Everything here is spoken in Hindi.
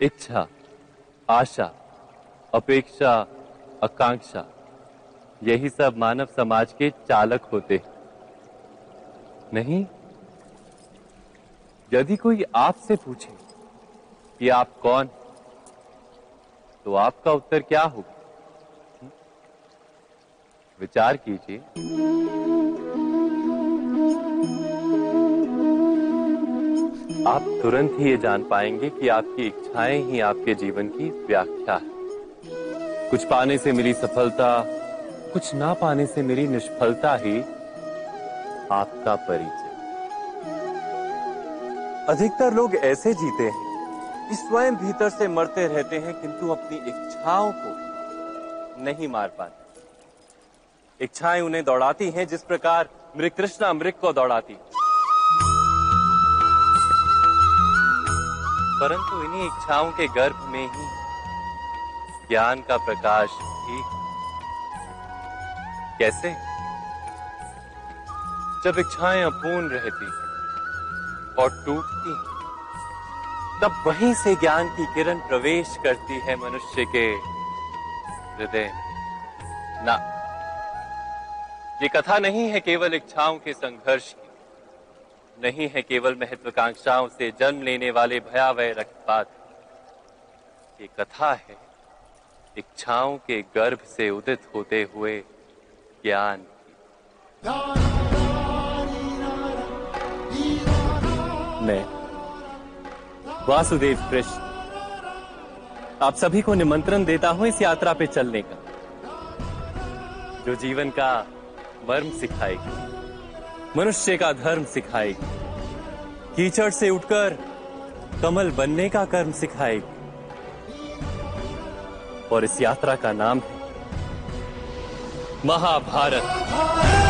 इच्छा, आशा, अपेक्षा, आकांक्षा, यही सब मानव समाज के चालक होते नहीं? यदि कोई आपसे पूछे कि आप कौन तो आपका उत्तर क्या होगा? हम्म? विचार कीजिए। आप तुरंत ही ये जान पाएँगे कि आपकी इच्छाएँ ही आपके जीवन की व्याख्या है। कुछ पाने से मिली सफलता, कुछ ना पाने से मिली निष्फलता ही आपका परिचय। अधिकतर लोग ऐसे जीते हैं, कि स्वयं भीतर से मरते रहते हैं, किंतु अपनी इच्छाओं को नहीं मार पाते। इच्छाएँ उन्हें दौड़ाती हैं, जिस प्रकार मृग कृष्णा मृग को दौड़ाती परंतु इन्हीं इच्छाओं के गर्भ में ही ज्ञान का प्रकाश भी कैसे? जब इच्छाएँ अपूर्ण रहती और टूटती, तब वहीं से ज्ञान की किरण प्रवेश करती है मनुष्य के हृदय ना, ये कथा नहीं है केवल इच्छाओं के संघर्ष की। नहीं है केवल महत्वाकांक्षाओं से जन्म लेने वाले भयावह रक्तपात। ये कथा है, इच्छाओं के गर्भ से उदित होते हुए ज्ञान मैं, वासुदेव कृष्ण, आप सभी को निमंत्रण देता हूँ इस यात्रा पे चलने का, जो जीवन का मर्म सिखाएगी। मनुष्य का धर्म सिखाएगी कीचड़ से उठकर कमल बनने का कर्म सिखाएगी और इस यात्रा का नाम है महाभारत।